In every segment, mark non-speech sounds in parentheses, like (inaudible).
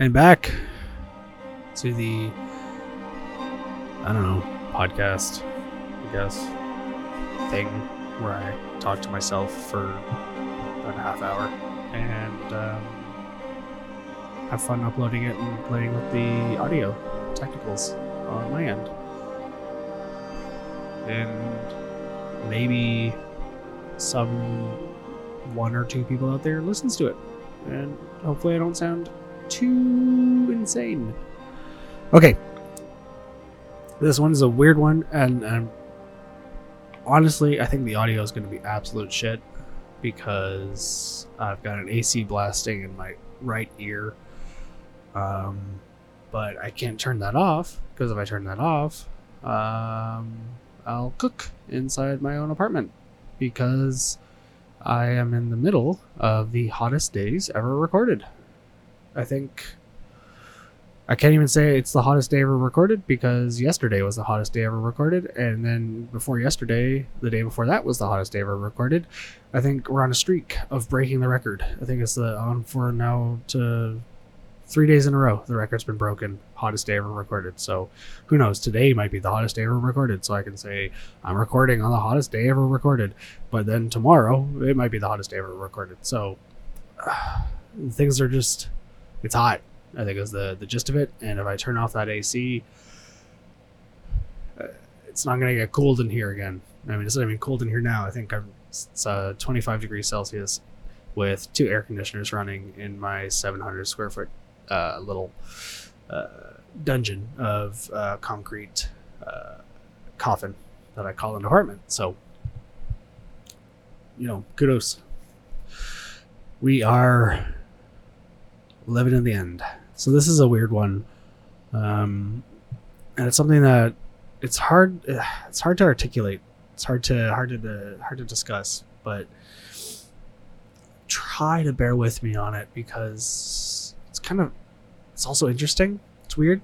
and back to the I don't know podcast, I guess thing where I talk to myself for about a half hour and um, have fun uploading it and playing with the audio technicals on my end. And maybe some one or two people out there listens to it. And hopefully I don't sound too insane. Okay. This one is a weird one and, and honestly, I think the audio is going to be absolute shit because I've got an AC blasting in my right ear. Um, but I can't turn that off because if I turn that off, um, I'll cook inside my own apartment because I am in the middle of the hottest days ever recorded. I think I can't even say it's the hottest day ever recorded because yesterday was the hottest day ever recorded, and then before yesterday, the day before that was the hottest day ever recorded. I think we're on a streak of breaking the record. I think it's the on for now to three days in a row. The record's been broken. Hottest day ever recorded. So who knows? Today might be the hottest day ever recorded. So I can say I'm recording on the hottest day ever recorded. But then tomorrow it might be the hottest day ever recorded. So uh, (sighs) things are just it's hot. I think is the the gist of it. And if I turn off that AC, uh, it's not gonna get cold in here again. I mean, it's not even cold in here now. I think I'm, it's uh, 25 degrees Celsius with two air conditioners running in my 700 square foot uh, little uh, dungeon of uh, concrete coffin that I call an apartment. So, you know, kudos. We are living in the end. So this is a weird one, um, and it's something that it's hard. (sighs) It's hard to articulate. It's hard to hard to hard to discuss, but try to bear with me on it because it's kind of it's also interesting. It's weird.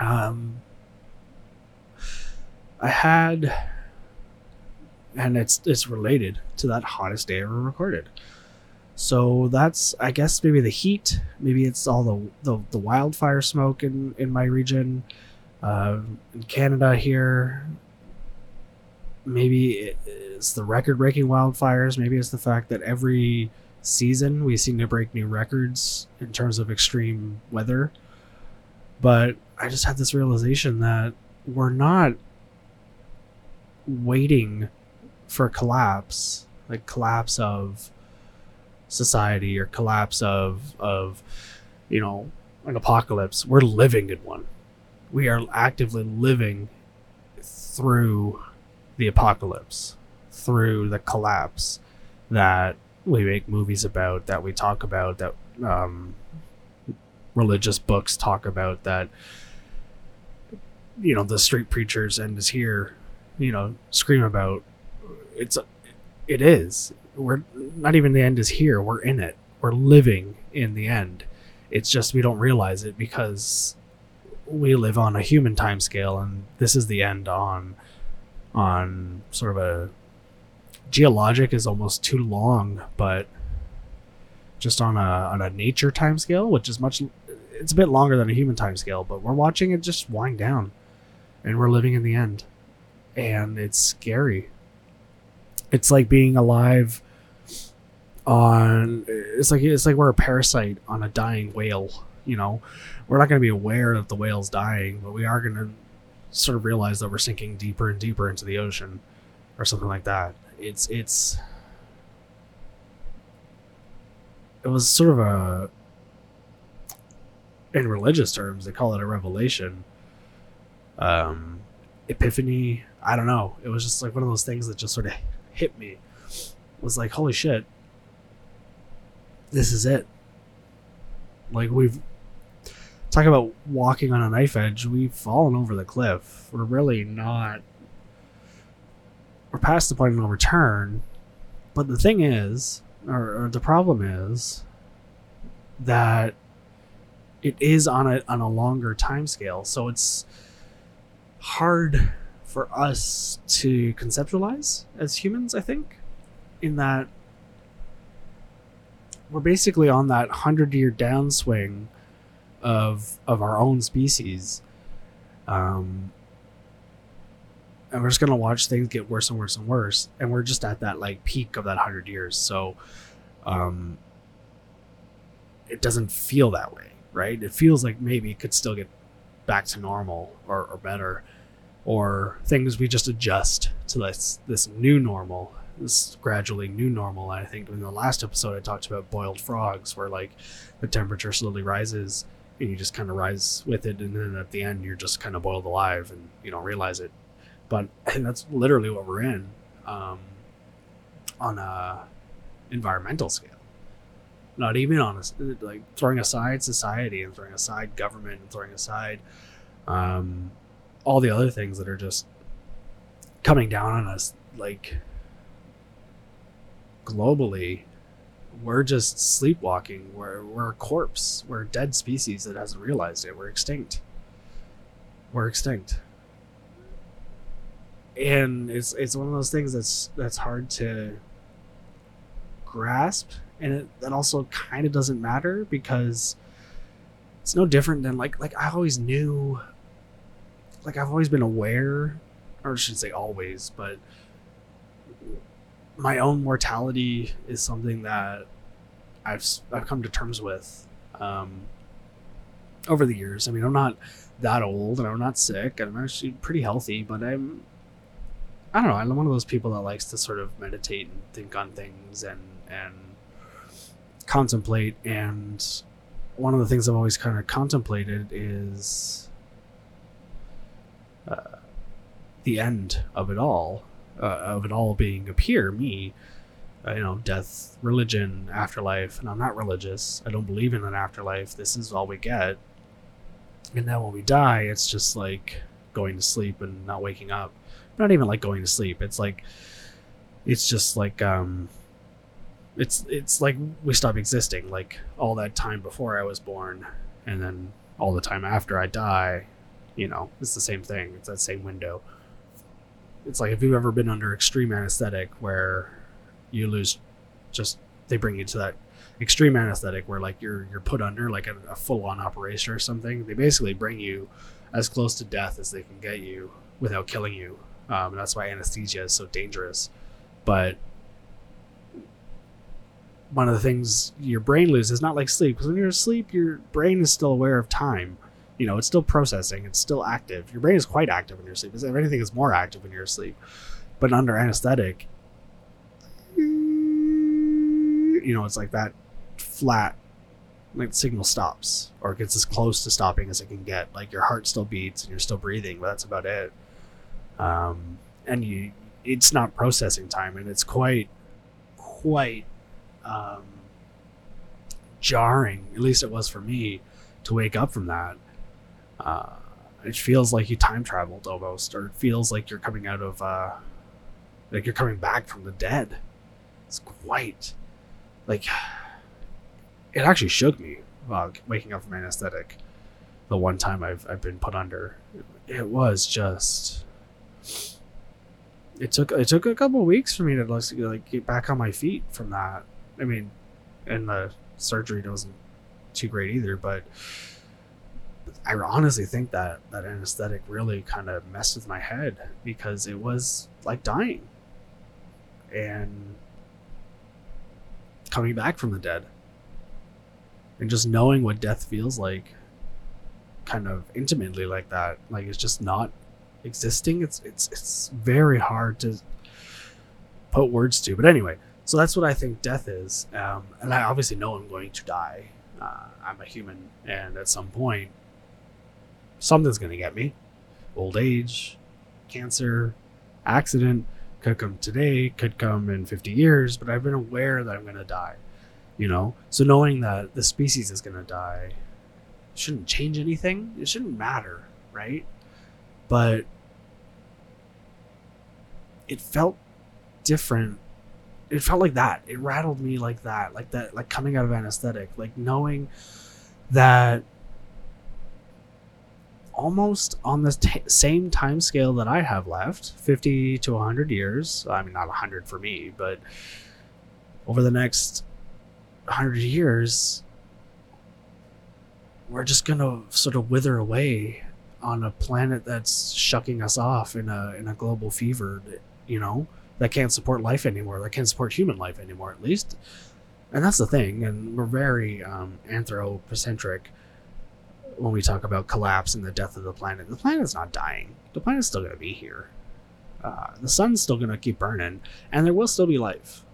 Um, I had, and it's it's related to that hottest day ever recorded. So that's I guess maybe the heat, maybe it's all the the, the wildfire smoke in in my region, uh, in Canada here. Maybe it's the record-breaking wildfires. Maybe it's the fact that every season we seem to break new records in terms of extreme weather. But I just had this realization that we're not waiting for collapse, like collapse of society or collapse of of you know an apocalypse we're living in one. We are actively living through the apocalypse through the collapse that we make movies about that we talk about that um, religious books talk about that you know the street preachers and is here you know scream about. It's it is. We're not even the end is here. We're in it. We're living in the end. It's just we don't realize it because we live on a human time scale and this is the end on on sort of a geologic is almost too long but just on a on a nature time scale which is much it's a bit longer than a human time scale but we're watching it just wind down and we're living in the end. And it's scary it's like being alive on it's like it's like we're a parasite on a dying whale you know? We're not going to be aware that the whale's dying but we are going to sort of realize that we're sinking deeper and deeper into the ocean or something like that. It's it's it was sort of a in religious terms they call it a revelation um epiphany. I don't know. It was just like one of those things that just sort of hit me was like holy shit this is it. Like we've talk about walking on a knife edge, we've fallen over the cliff. We're really not we're past the point of no return. But the thing is, or, or the problem is that it is on a on a longer time scale. So it's hard for us to conceptualize as humans, I think, in that we're basically on that hundred year downswing of of our own species. Um, and we're just gonna watch things get worse and worse and worse, and we're just at that like peak of that hundred years. So, um, it doesn't feel that way, right? It feels like maybe it could still get back to normal or, or better, or things we just adjust to this this new normal, this gradually new normal. I think in the last episode I talked about boiled frogs, where like the temperature slowly rises and you just kind of rise with it, and then at the end you're just kind of boiled alive and you don't realize it. But (laughs) that's literally what we're in um, on a environmental scale not even on a, like throwing aside society and throwing aside government and throwing aside um, all the other things that are just coming down on us like globally we're just sleepwalking. We're, we're a corpse. We're a dead species that hasn't realized it. We're extinct. We're extinct. And it's it's one of those things that's that's hard to grasp. And it, that also kind of doesn't matter because it's no different than like like I always knew like I've always been aware or I should say always but my own mortality is something that I've I've come to terms with um, over the years. I mean, I'm not that old and I'm not sick and I'm actually pretty healthy, but I'm I don't know, I'm one of those people that likes to sort of meditate and think on things and and contemplate and one of the things I've always kind of contemplated is the end of it all, uh, of it all being a appear me, uh, you know, death, religion, afterlife, and I'm not religious. I don't believe in an afterlife. This is all we get, and then when we die, it's just like going to sleep and not waking up. Not even like going to sleep. It's like, it's just like um, it's it's like we stop existing like all that time before i was born and then all the time after i die you know it's the same thing. It's that same window. It's like if you've ever been under extreme anesthetic where you lose just they bring you to that extreme anesthetic where like you're you're put under like a, a full-on operation or something? They basically bring you as close to death as they can get you without killing you. Um, and that's why anesthesia is so dangerous. But one of the things your brain loses, is not like sleep, because when you're asleep, your brain is still aware of time. You know, it's still processing, it's still active. Your brain is quite active when you're asleep. If anything, is more active when you're asleep. But under anesthetic, you know, it's like that flat, like the signal stops or gets as close to stopping as it can get. Like your heart still beats and you're still breathing, but that's about it. Um, and you, it's not processing time, and it's quite, quite um, jarring. At least it was for me to wake up from that. Uh, it feels like you time traveled almost, or it feels like you're coming out of, uh, like you're coming back from the dead. It's quite like it actually shook me uh, waking up from anesthetic. The one time I've I've been put under, it was just. It took it took a couple weeks for me to like get back on my feet from that. I mean, and the surgery wasn't too great either, but I honestly think that that anesthetic really kind of messed with my head because it was like dying and coming back from the dead and just knowing what death feels like kind of intimately like that like it's just not existing it's it's it's very hard to put words to but anyway so that's what I think death is. Um, and I obviously know I'm going to die. Uh, I'm a human, and at some point, something's going to get me. Old age, cancer, accident could come today, could come in 50 years, but I've been aware that I'm going to die. You know, so knowing that the species is going to die shouldn't change anything. It shouldn't matter, right? But it felt different it felt like that. It rattled me like that, like that, like coming out of anesthetic, like knowing that almost on the t- same time scale that I have left, 50 to 100 years. I mean, not 100 for me, but over the next 100 years, we're just gonna sort of wither away on a planet that's shucking us off in a in a global fever you know that can't support life anymore that can't support human life anymore at least and that's the thing and we're very um, anthropocentric when we talk about collapse and the death of the planet the planet's not dying. The planet's still going to be here. Uh, the sun's still going to keep burning and there will still be life.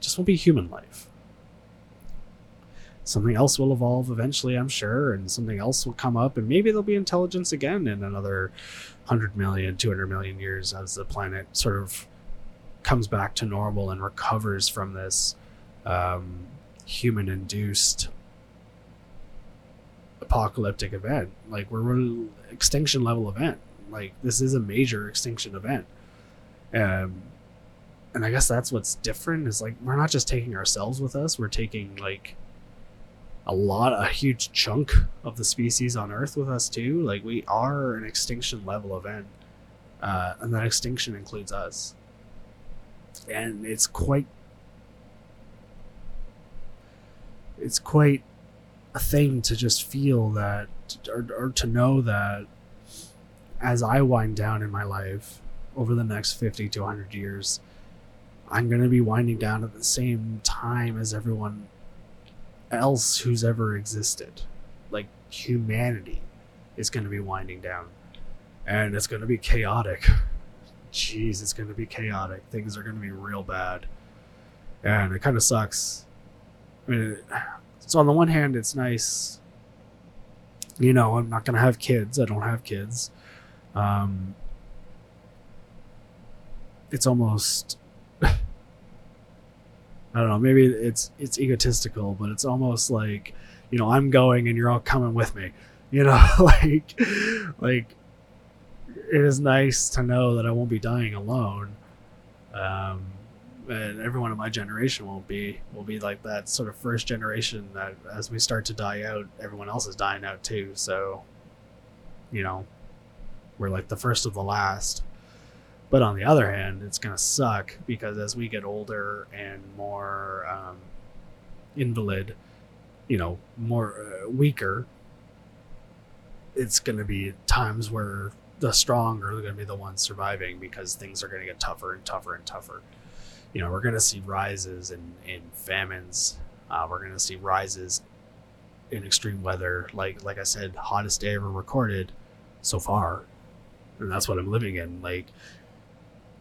Just won't be human life. Something else will evolve eventually, I'm sure, and something else will come up, and maybe there'll be intelligence again in another 100 million, 200 million years as the planet sort of comes back to normal and recovers from this um, human induced apocalyptic event. Like, we're an extinction level event. Like, this is a major extinction event. Um, and I guess that's what's different is like, we're not just taking ourselves with us, we're taking like a lot a huge chunk of the species on earth with us too like we are an extinction level event uh, and that extinction includes us and it's quite it's quite a thing to just feel that or, or to know that as i wind down in my life over the next 50 to 100 years i'm going to be winding down at the same time as everyone else who's ever existed. Like humanity is going to be winding down, and it's going to be chaotic. Jeez, it's going to be chaotic. Things are going to be real bad, and it kind of sucks. I mean, so on the one hand, it's nice. You know, I'm not going to have kids. I don't have kids. Um, it's almost (laughs) I don't know, maybe it's it's egotistical, but it's almost like, you know, I'm going and you're all coming with me. (laughs) You know, like like it is nice to know that I won't be dying alone. Um and everyone in my generation won't be will be like that sort of first generation that as we start to die out, everyone else is dying out too. So, you know, we're like the first of the last. But on the other hand, it's to suck because as we get older and more um, invalid, you know, more uh, weaker, it's to be times where the strong are going to be the ones surviving because things are going to get tougher and tougher and tougher. You know, we're going to see rises in, in famines. Uh, we're going to see rises in extreme weather. Like like I said, hottest day ever recorded so far, and that's what I'm living in. Like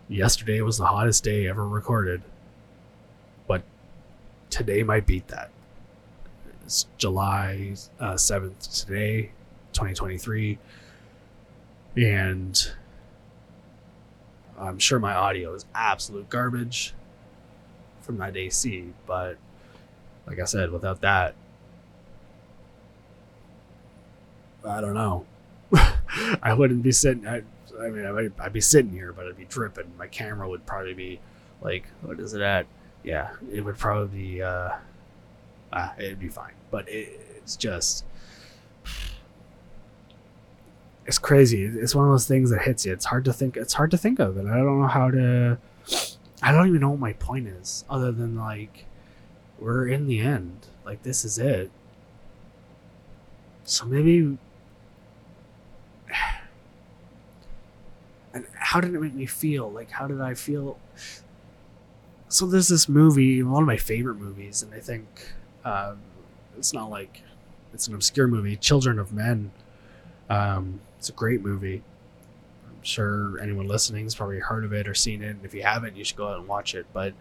yesterday was the hottest day ever recorded, but today might beat that. It's July uh, 7th today, 2023, and I'm sure my audio is absolute garbage from that AC, but like I said, without that, I don't know. (laughs) I wouldn't be sitting. I, I mean, I'd, I'd be sitting here, but I'd be dripping. My camera would probably be like, what is it at? Yeah, it would probably be, uh, ah, it'd be fine. But it, it's just, it's crazy. It's one of those things that hits you. It's hard to think. It's hard to think of, and I don't know how to. I don't even know what my point is, other than like, we're in the end. Like this is it. So maybe (sighs) and how did it make me feel? Like, how did I feel? So there's this movie, one of my favorite movies, and I think um, it's not like it's an obscure movie. Children of Men. Um, it's a great movie. I'm sure anyone listening has probably heard of it or seen it. And if you haven't, you should go out and watch it. But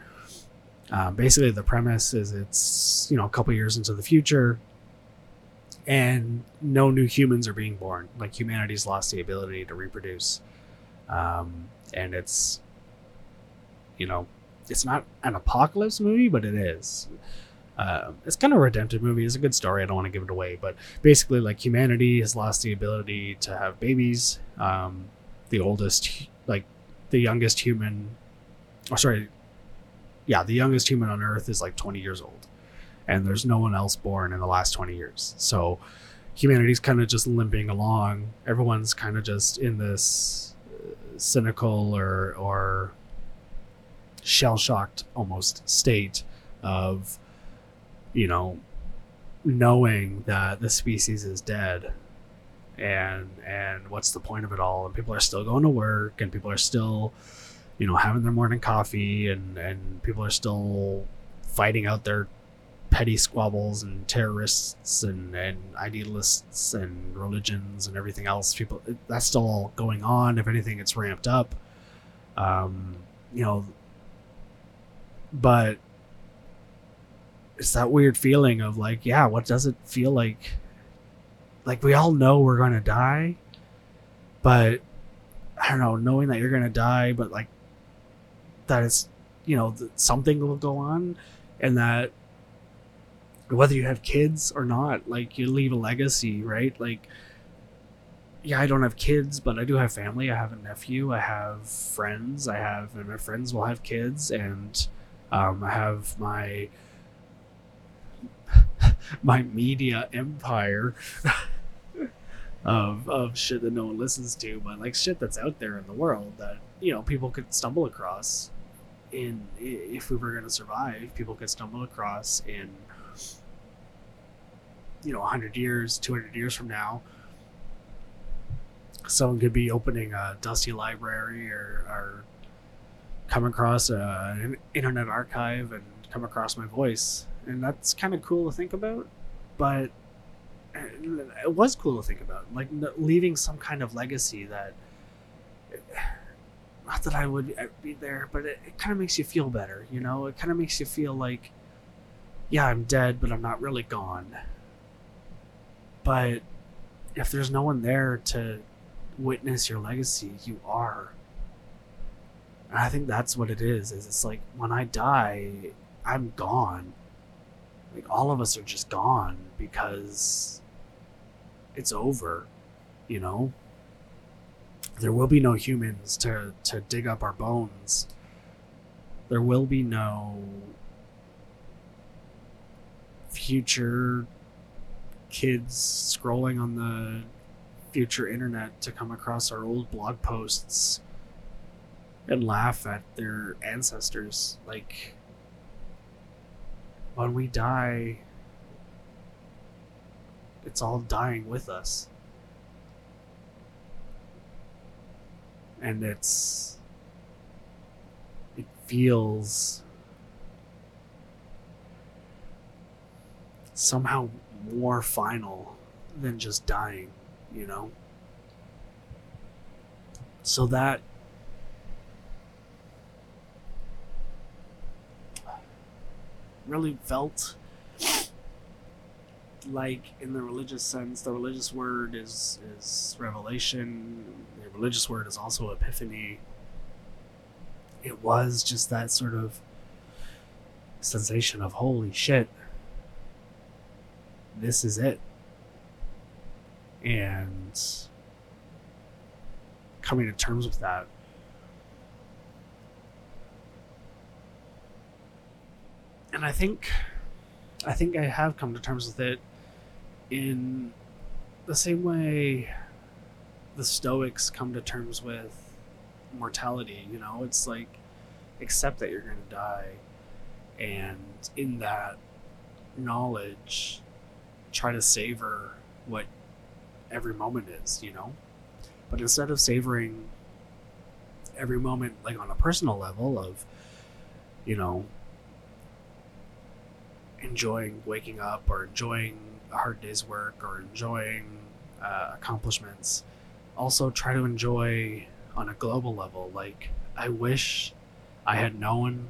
um, basically, the premise is it's you know a couple years into the future, and no new humans are being born. Like humanity's lost the ability to reproduce um, and it's you know it's not an apocalypse movie, but it is. Uh, it's kind of a redemptive movie. It's a good story. I don't want to give it away, but basically, like humanity has lost the ability to have babies. Um, the oldest, like the youngest human, or sorry, yeah, the youngest human on Earth is like 20 years old, and there's no one else born in the last 20 years. So humanity's kind of just limping along. Everyone's kind of just in this cynical or or shell shocked almost state of you know knowing that the species is dead and and what's the point of it all? And people are still going to work and people are still you know having their morning coffee and and people are still fighting out their petty squabbles and terrorists and and idealists and religions and everything else. People that's still all going on. If anything it's ramped up. Um you know but it's that weird feeling of like yeah what does it feel like? Like we all know we're to die but i don't know knowing that you're to die but like that is, you know something will go on and that whether you have kids or not like you leave a legacy right? Like yeah i don't have kids but i do have family. I have a nephew. I have friends. I have and my friends will have kids and um, i have my (laughs) my media empire (laughs) of of shit that no one listens to, but like shit that's out there in the world that you know people could stumble across. In if we were going to survive, people could stumble across in you know 100 years 200 years from now someone could be opening a dusty library or, or come across a, an internet archive and come across my voice and that's kind of cool to think about but it was cool to think about like leaving some kind of legacy that (sighs) not that i would uh, be there but it, it kind of makes you feel better you know? It kind of makes you feel like yeah i'm dead but i'm not really gone. But if there's no one there to witness your legacy you are. And i think that's what it is is it's like when i die i'm gone like all of us are just gone because it's over you know? There will be no humans to to dig up our bones. There will be no future kids scrolling on the future internet to come across our old blog posts and laugh at their ancestors. Like when we die, it's all dying with us. And it's. It feels. somehow more final than just dying, you know? So that really felt like in the religious sense the religious word is is revelation. The religious word is also epiphany. It was just that sort of sensation of holy shit this is it. And coming to terms with that and I think I think I have come to terms with it in the same way the Stoics come to terms with mortality. You know, it's like accept that you're going to die, and in that knowledge, try to savor what every moment is. You know, but instead of savoring every moment like on a personal level of, you know, enjoying waking up or enjoying a hard day's work or enjoying uh, accomplishments. Also, try to enjoy on a global level. Like, I wish I had known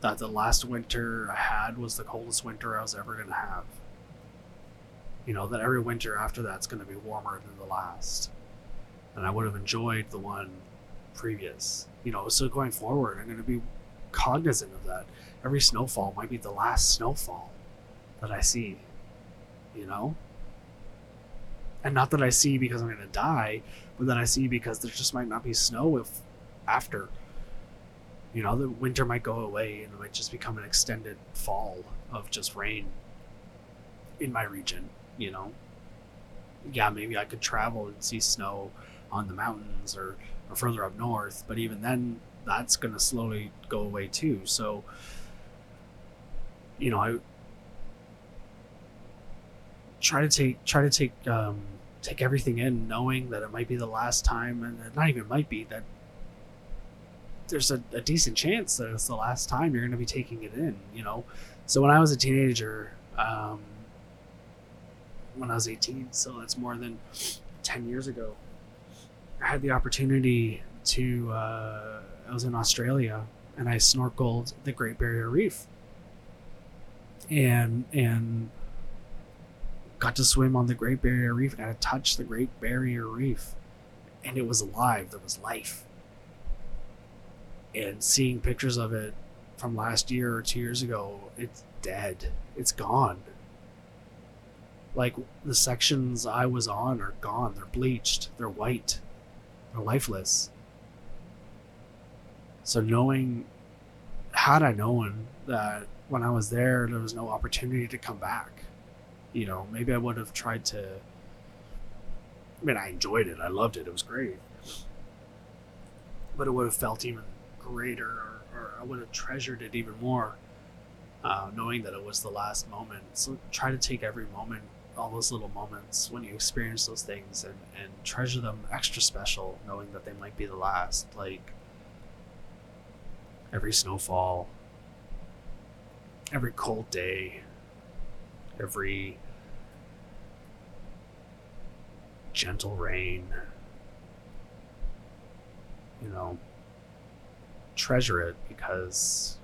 that the last winter I had was the coldest winter I was ever going to have. You know, that every winter after that's going to be warmer than the last. And I would have enjoyed the one previous. You know, so going forward, I'm going to be cognizant of that every snowfall might be the last snowfall that I see, you know? And not that I see because I'm going to die, but that I see because there just might not be snow if after. You know, the winter might go away and it might just become an extended fall of just rain in my region, you know? Yeah, maybe I could travel and see snow on the mountains or, or further up north, but even then, that's going to slowly go away too. So, you know, I try to take try to take um, take everything in, knowing that it might be the last time, and not even might be that there's a, a decent chance that it's the last time you're going to be taking it in. You know, so when I was a teenager, um, when I was 18, so that's more than 10 years ago. I had the opportunity to. Uh, I was in Australia and I snorkeled the Great Barrier Reef, and and got to swim on the Great Barrier Reef and I touched the Great Barrier Reef, and it was alive. There was life. And seeing pictures of it from last year or two years ago, it's dead. It's gone. Like the sections I was on are gone. They're bleached. They're white. They're lifeless. So knowing, had I known that when I was there, there was no opportunity to come back, you know, maybe I would have tried to. I mean, I enjoyed it. I loved it. It was great. But it would have felt even greater, or, or I would have treasured it even more, uh, knowing that it was the last moment. So try to take every moment, all those little moments when you experience those things, and, and treasure them extra special, knowing that they might be the last. Like every snowfall, every cold day, every gentle rain. You know, treasure it because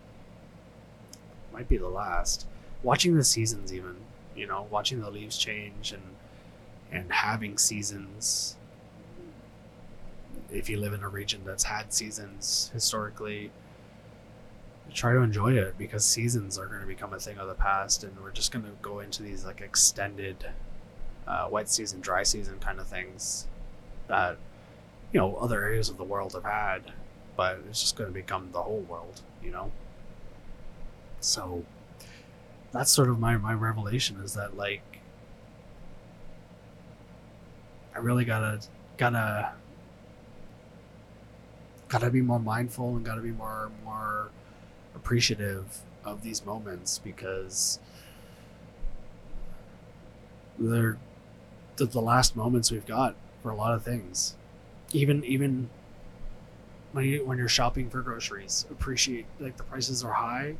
it might be the last. Watching the seasons, even you know, watching the leaves change and and having seasons. If you live in a region that's had seasons historically, try to enjoy it because seasons are going to become a thing of the past and we're just going to go into these like extended uh, wet season dry season kind of things that you know other areas of the world have had but it's just going to become the whole world you know? So that's sort of my my revelation is that like i really gotta gotta gotta be more mindful and gotta be more more appreciative of these moments because they're the, the last moments we've got for a lot of things. Even even when you when you're shopping for groceries, appreciate like the prices are high,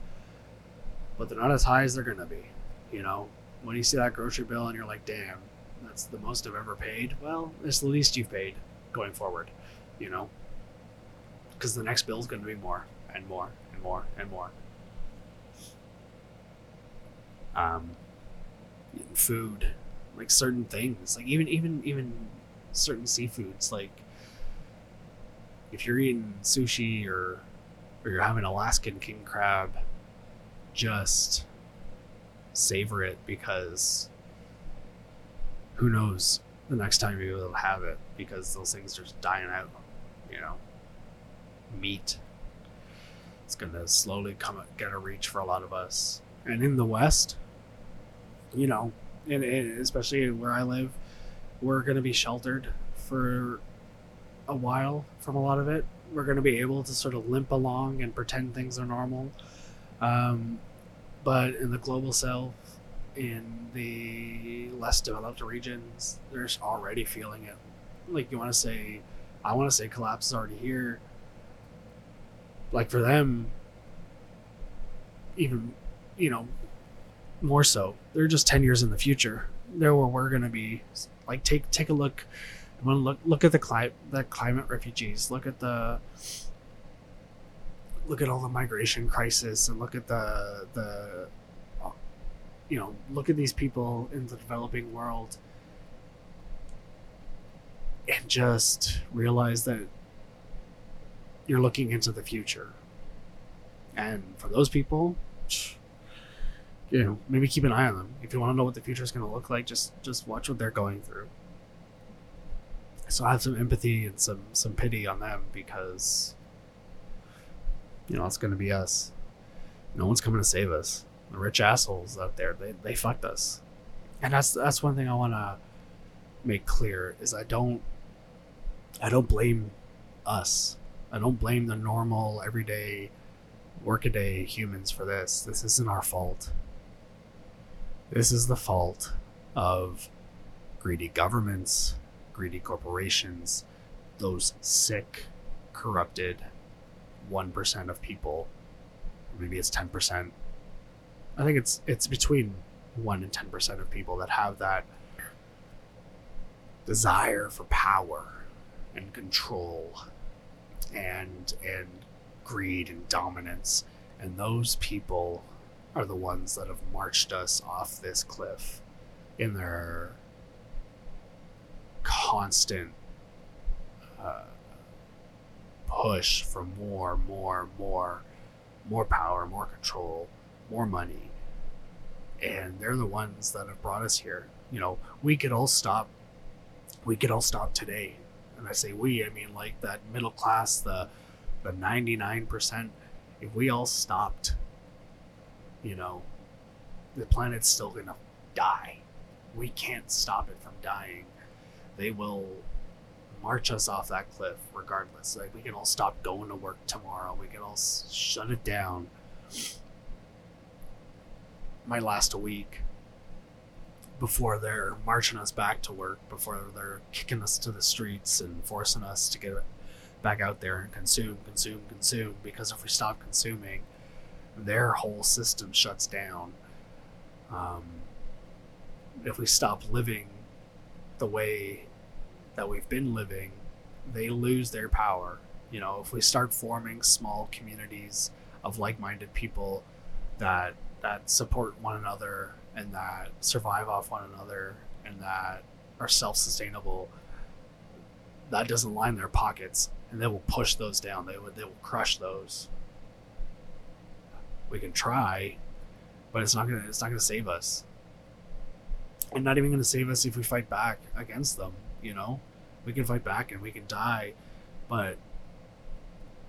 but they're not as high as they're gonna be. You know, when you see that grocery bill and you're like, damn, that's the most I've ever paid. Well, it's the least you've paid going forward. You know, because the next bill is to be more and more more and more. Um, food, like certain things, like even even even certain seafoods, like if you're eating sushi or or you're having Alaskan king crab, just savor it because who knows the next time you will have it because those things are just dying out, you know. Meat it's going to slowly come get a reach for a lot of us. And in the West, you know, and, and especially where I live, we're going to be sheltered for a while from a lot of it. We're going to be able to sort of limp along and pretend things are normal. Um, but in the global south, in the less developed regions, they're already feeling it. Like you want to say, I want to say collapse is already here like for them even you know more so they're just 10 years in the future. They're where we're to be. Like take take a look. Look look at the climate the climate refugees. Look at the look at all the migration crisis and look at the the you know look at these people in the developing world and just realize that you're looking into the future. And for those people, you know, maybe keep an eye on them. If you want to know what the future is going to look like, just just watch what they're going through. So I have some empathy and some some pity on them because you know it's going to be us. No one's coming to save us. The rich assholes out there, they they fucked us. And that's that's one thing I want to make clear is I don't I don't blame us I don't blame the normal, everyday, workaday humans for this. This isn't our fault. This is the fault of greedy governments, greedy corporations, those sick, corrupted 1% of people. Maybe it's 10%. I think it's it's between 1 and 10% of people that have that desire for power and control and and greed and dominance and those people are the ones that have marched us off this cliff in their constant uh, push for more, more, more, more power, more control, more money. And they're the ones that have brought us here. You know, we could all stop. We could all stop today. And I say we, I mean like that middle class, the the 99%. If we all stopped, you know, the planet's still going to die. We can't stop it from dying. They will march us off that cliff regardless. Like we can all stop going to work tomorrow. We can all shut it down. Might last week before they're marching us back to work, before they're kicking us to the streets and forcing us to get back out there and consume, consume, consume. Because if we stop consuming, their whole system shuts down. Um, if we stop living the way that we've been living, they lose their power. You know, if we start forming small communities of like-minded people that that support one another and that survive off one another and that are self-sustainable, that doesn't line their pockets, and they will push those down. They will they will crush those. We can try, but it's not gonna it's not gonna save us. And not even gonna save us if we fight back against them you know we can fight back and we can die but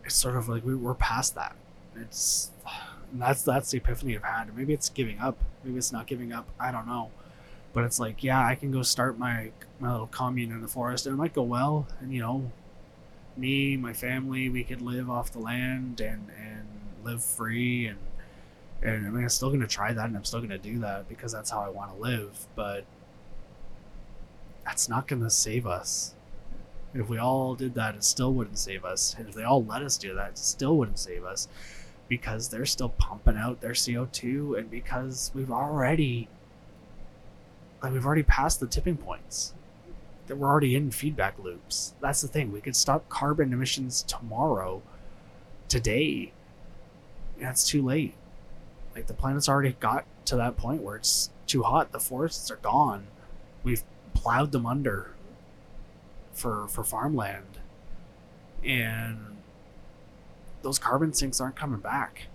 it's sort of like we, we're past that it's that's that's the epiphany i've had. Maybe it's giving up. Maybe it's not giving up. I don't know. But it's like yeah i can go start my my little commune in the forest and it might go well. And you know me my family we could live off the land and and live free. And and I mean, I'm still gonna try that, and I'm still gonna do that because that's how I want to live. But that's not going to save us. If we all did that, it still wouldn't save us. And if they all let us do that, it still wouldn't save us because they're still pumping out their CO2 and because we've already like we've already passed the tipping points. That we're already in feedback loops. That's the thing. We could stop carbon emissions tomorrow, today. It's too late. Like the planet's already got to that point where it's too hot. The forests are gone. We've plowed them under for for farmland and those carbon sinks aren't coming back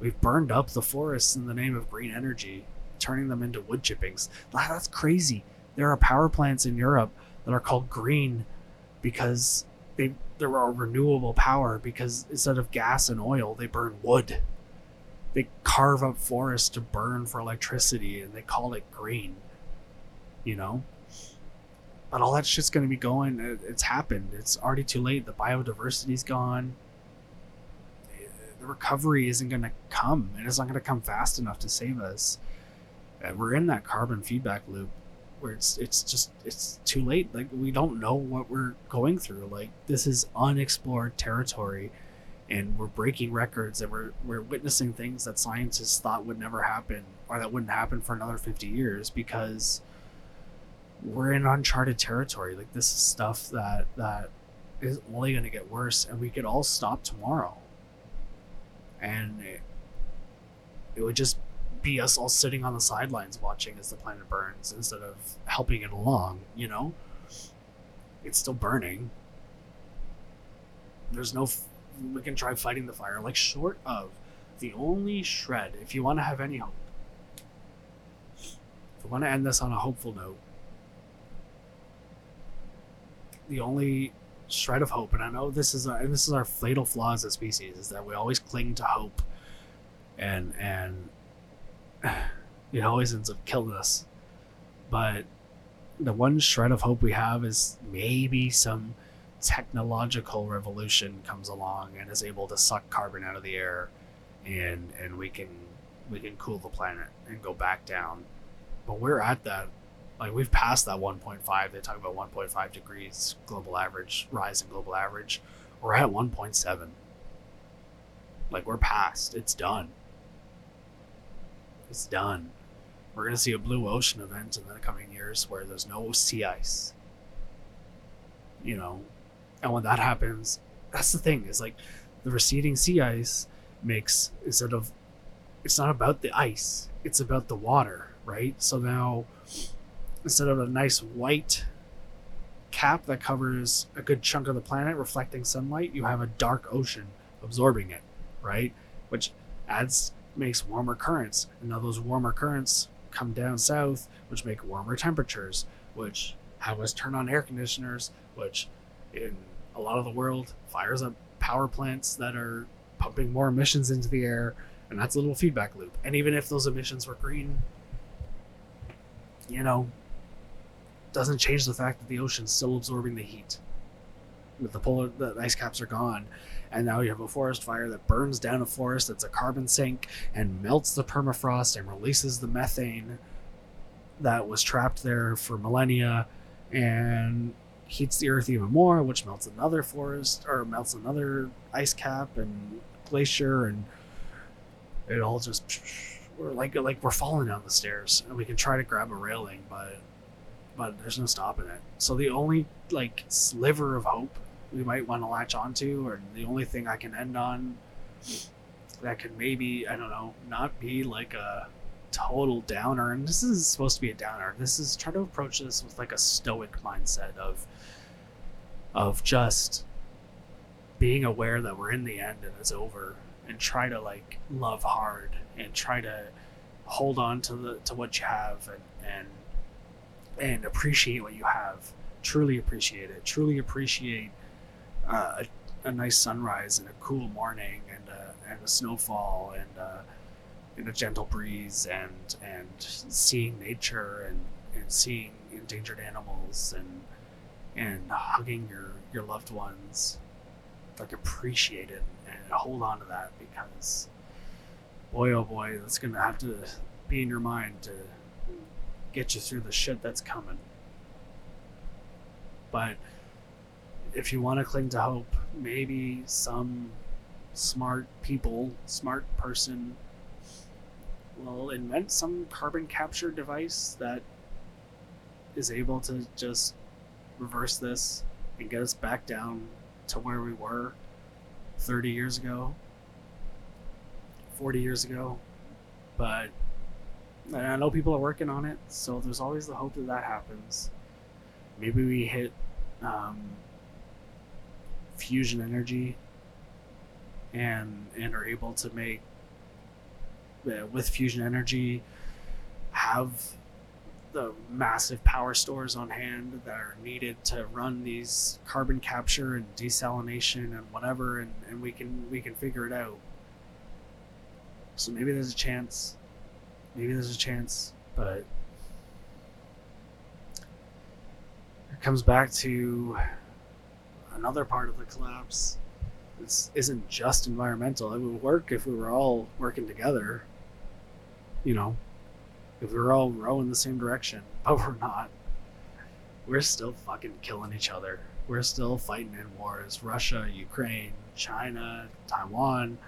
we've burned up the forests in the name of green energy turning them into wood chippings that's crazy there are power plants in europe that are called green because they there are renewable power because instead of gas and oil they burn wood they carve up forests to burn for electricity and they call it green you know but all that shit's going to be going. It's happened. It's already too late. The biodiversity's gone. The recovery isn't going to come, and it's not going to come fast enough to save us. And we're in that carbon feedback loop where it's it's just it's too late. Like we don't know what we're going through. Like this is unexplored territory, and we're breaking records, and we're we're witnessing things that scientists thought would never happen, or that wouldn't happen for another fifty years because we're in uncharted territory. Like this is stuff that that is only going to get worse, and we could all stop tomorrow, and it, it would just be us all sitting on the sidelines watching as the planet burns instead of helping it along. You know, it's still burning. There's no. F- we can try fighting the fire, like short of the only shred. If you want to have any hope, if we want to end this on a hopeful note the only shred of hope, and I know this is our, this is our fatal flaw as a species, is that we always cling to hope, and and (sighs) it always ends up killing us. But the one shred of hope we have is maybe some technological revolution comes along and is able to suck carbon out of the air, and and we can we can cool the planet and go back down. But we're at that Like we've passed that 1.5. They talk about 1.5 degrees global average rise in global average. We're at 1.7. Like we're past. It's done. It's done. We're gonna see a blue ocean event in the coming years where there's no sea ice. You know, and when that happens, that's the thing is like the receding sea ice makes instead of it's not about the ice, it's about the water, right? So now instead of a nice white cap that covers a good chunk of the planet reflecting sunlight, you have a dark ocean absorbing it, right? Which adds makes warmer currents. And now those warmer currents come down south, which make warmer temperatures, which have us turn on air conditioners, which in a lot of the world fires up power plants that are pumping more emissions into the air, and that's a little feedback loop. And even if those emissions were green, you know, doesn't change the fact that the ocean's still absorbing the heat. The polar, the ice caps are gone, and now you have a forest fire that burns down a forest that's a carbon sink and melts the permafrost and releases the methane that was trapped there for millennia and heats the earth even more, which melts another forest or melts another ice cap and glacier, and it all just we're like like we're falling down the stairs, and we can try to grab a railing, but but there's no stopping it. So the only like sliver of hope we might want to latch onto, or the only thing I can end on that could maybe I don't know not be like a total downer and this is supposed to be a downer this is try to approach this with like a stoic mindset of of just being aware that we're in the end and it's over and try to like love hard and try to hold on to the to what you have and and and appreciate what you have. Truly appreciate it. Truly appreciate uh, a, a nice sunrise and a cool morning and a, and a snowfall and uh, and a gentle breeze and and seeing nature and and seeing endangered animals and and hugging your your loved ones. Like appreciate it and hold on to that because boy oh boy that's gonna have to be in your mind to get you through the shit that's coming but if you want to cling to hope maybe some smart people smart person will invent some carbon capture device that is able to just reverse this and get us back down to where we were 30 years ago, 40 years ago. But I know people are working on it, so there's always the hope that that happens. Maybe we hit um, fusion energy and and are able to make uh, with fusion energy have the massive power stores on hand that are needed to run these carbon capture and desalination and whatever and, and we can we can figure it out so maybe there's a chance maybe there's a chance but it comes back to another part of the collapse this isn't just environmental it would work if we were all working together you know if we were all rowing the same direction, (laughs) but we're not. We're still fucking killing each other. We're still fighting in wars. Russia, Ukraine, China, Taiwan.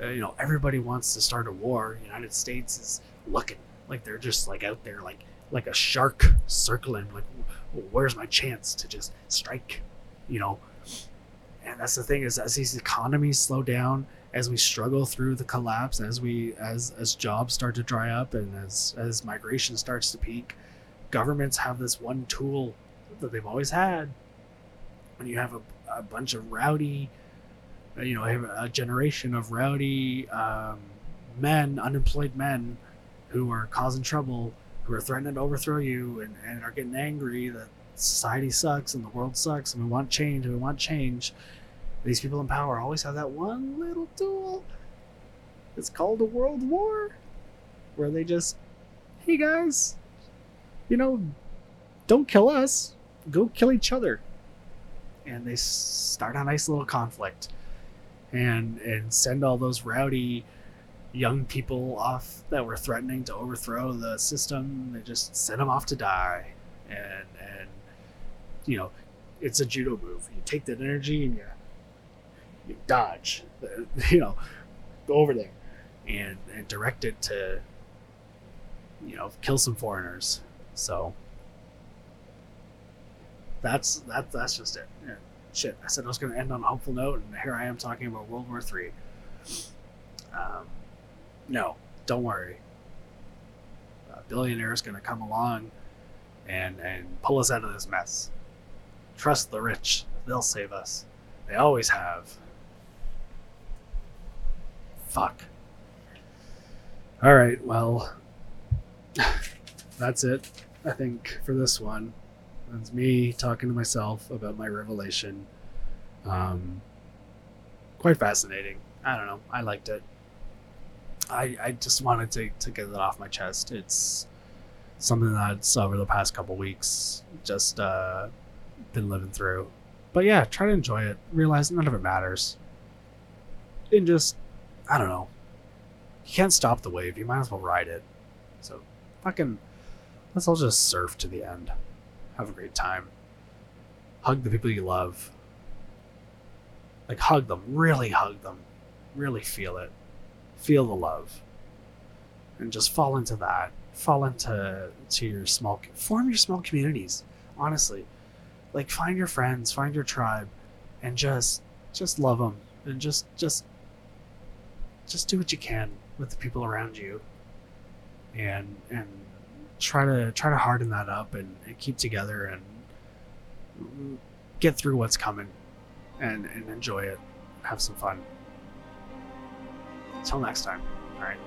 Uh, you know, everybody wants to start a war. United States is looking like they're just like out there, like like a shark circling. Like, where's my chance to just strike? You know. And that's the thing is, as these economies slow down, as we struggle through the collapse, as we as as jobs start to dry up, and as as migration starts to peak, governments have this one tool that they've always had. When you have a, a bunch of rowdy, you know, a generation of rowdy um, men, unemployed men, who are causing trouble, who are threatening to overthrow you, and, and are getting angry that society sucks and the world sucks, and we want change, and we want change. These people in power always have that one little tool. It's called a world war, where they just, hey guys, you know, don't kill us, go kill each other, and they start a nice little conflict, and and send all those rowdy young people off that were threatening to overthrow the system. They just sent them off to die, and and you know, it's a judo move. You take that energy and you you dodge, (laughs) you know, go over there and and direct it to you know kill some foreigners. So that's that that's just it. Shit, I said I was going to end on a hopeful note, and here I am talking about World War Three. Um, no, don't worry. A billionaire is going to come along and and pull us out of this mess. Trust the rich; they'll save us. They always have. Fuck. All right, well, (sighs) that's it. I think for this one, that's me talking to myself about my revelation. Um, quite fascinating. I don't know. I liked it. I I just wanted to to get it off my chest. It's something that's over the past couple weeks just uh, been living through. But yeah, try to enjoy it. Realize none of it matters. And just I don't know. You can't stop the wave. You might as well ride it. So fucking let's all just surf to the end. Have a great time. Hug the people you love. Like hug them. Really hug them. Really feel it. Feel the love. And just fall into that. Fall into to your small form your small communities. Honestly. Like find your friends, find your tribe and just just love them and just just just do what you can with the people around you and and try to try to harden that up and, and keep together and get through what's coming and and enjoy it have some fun. Until next time. All right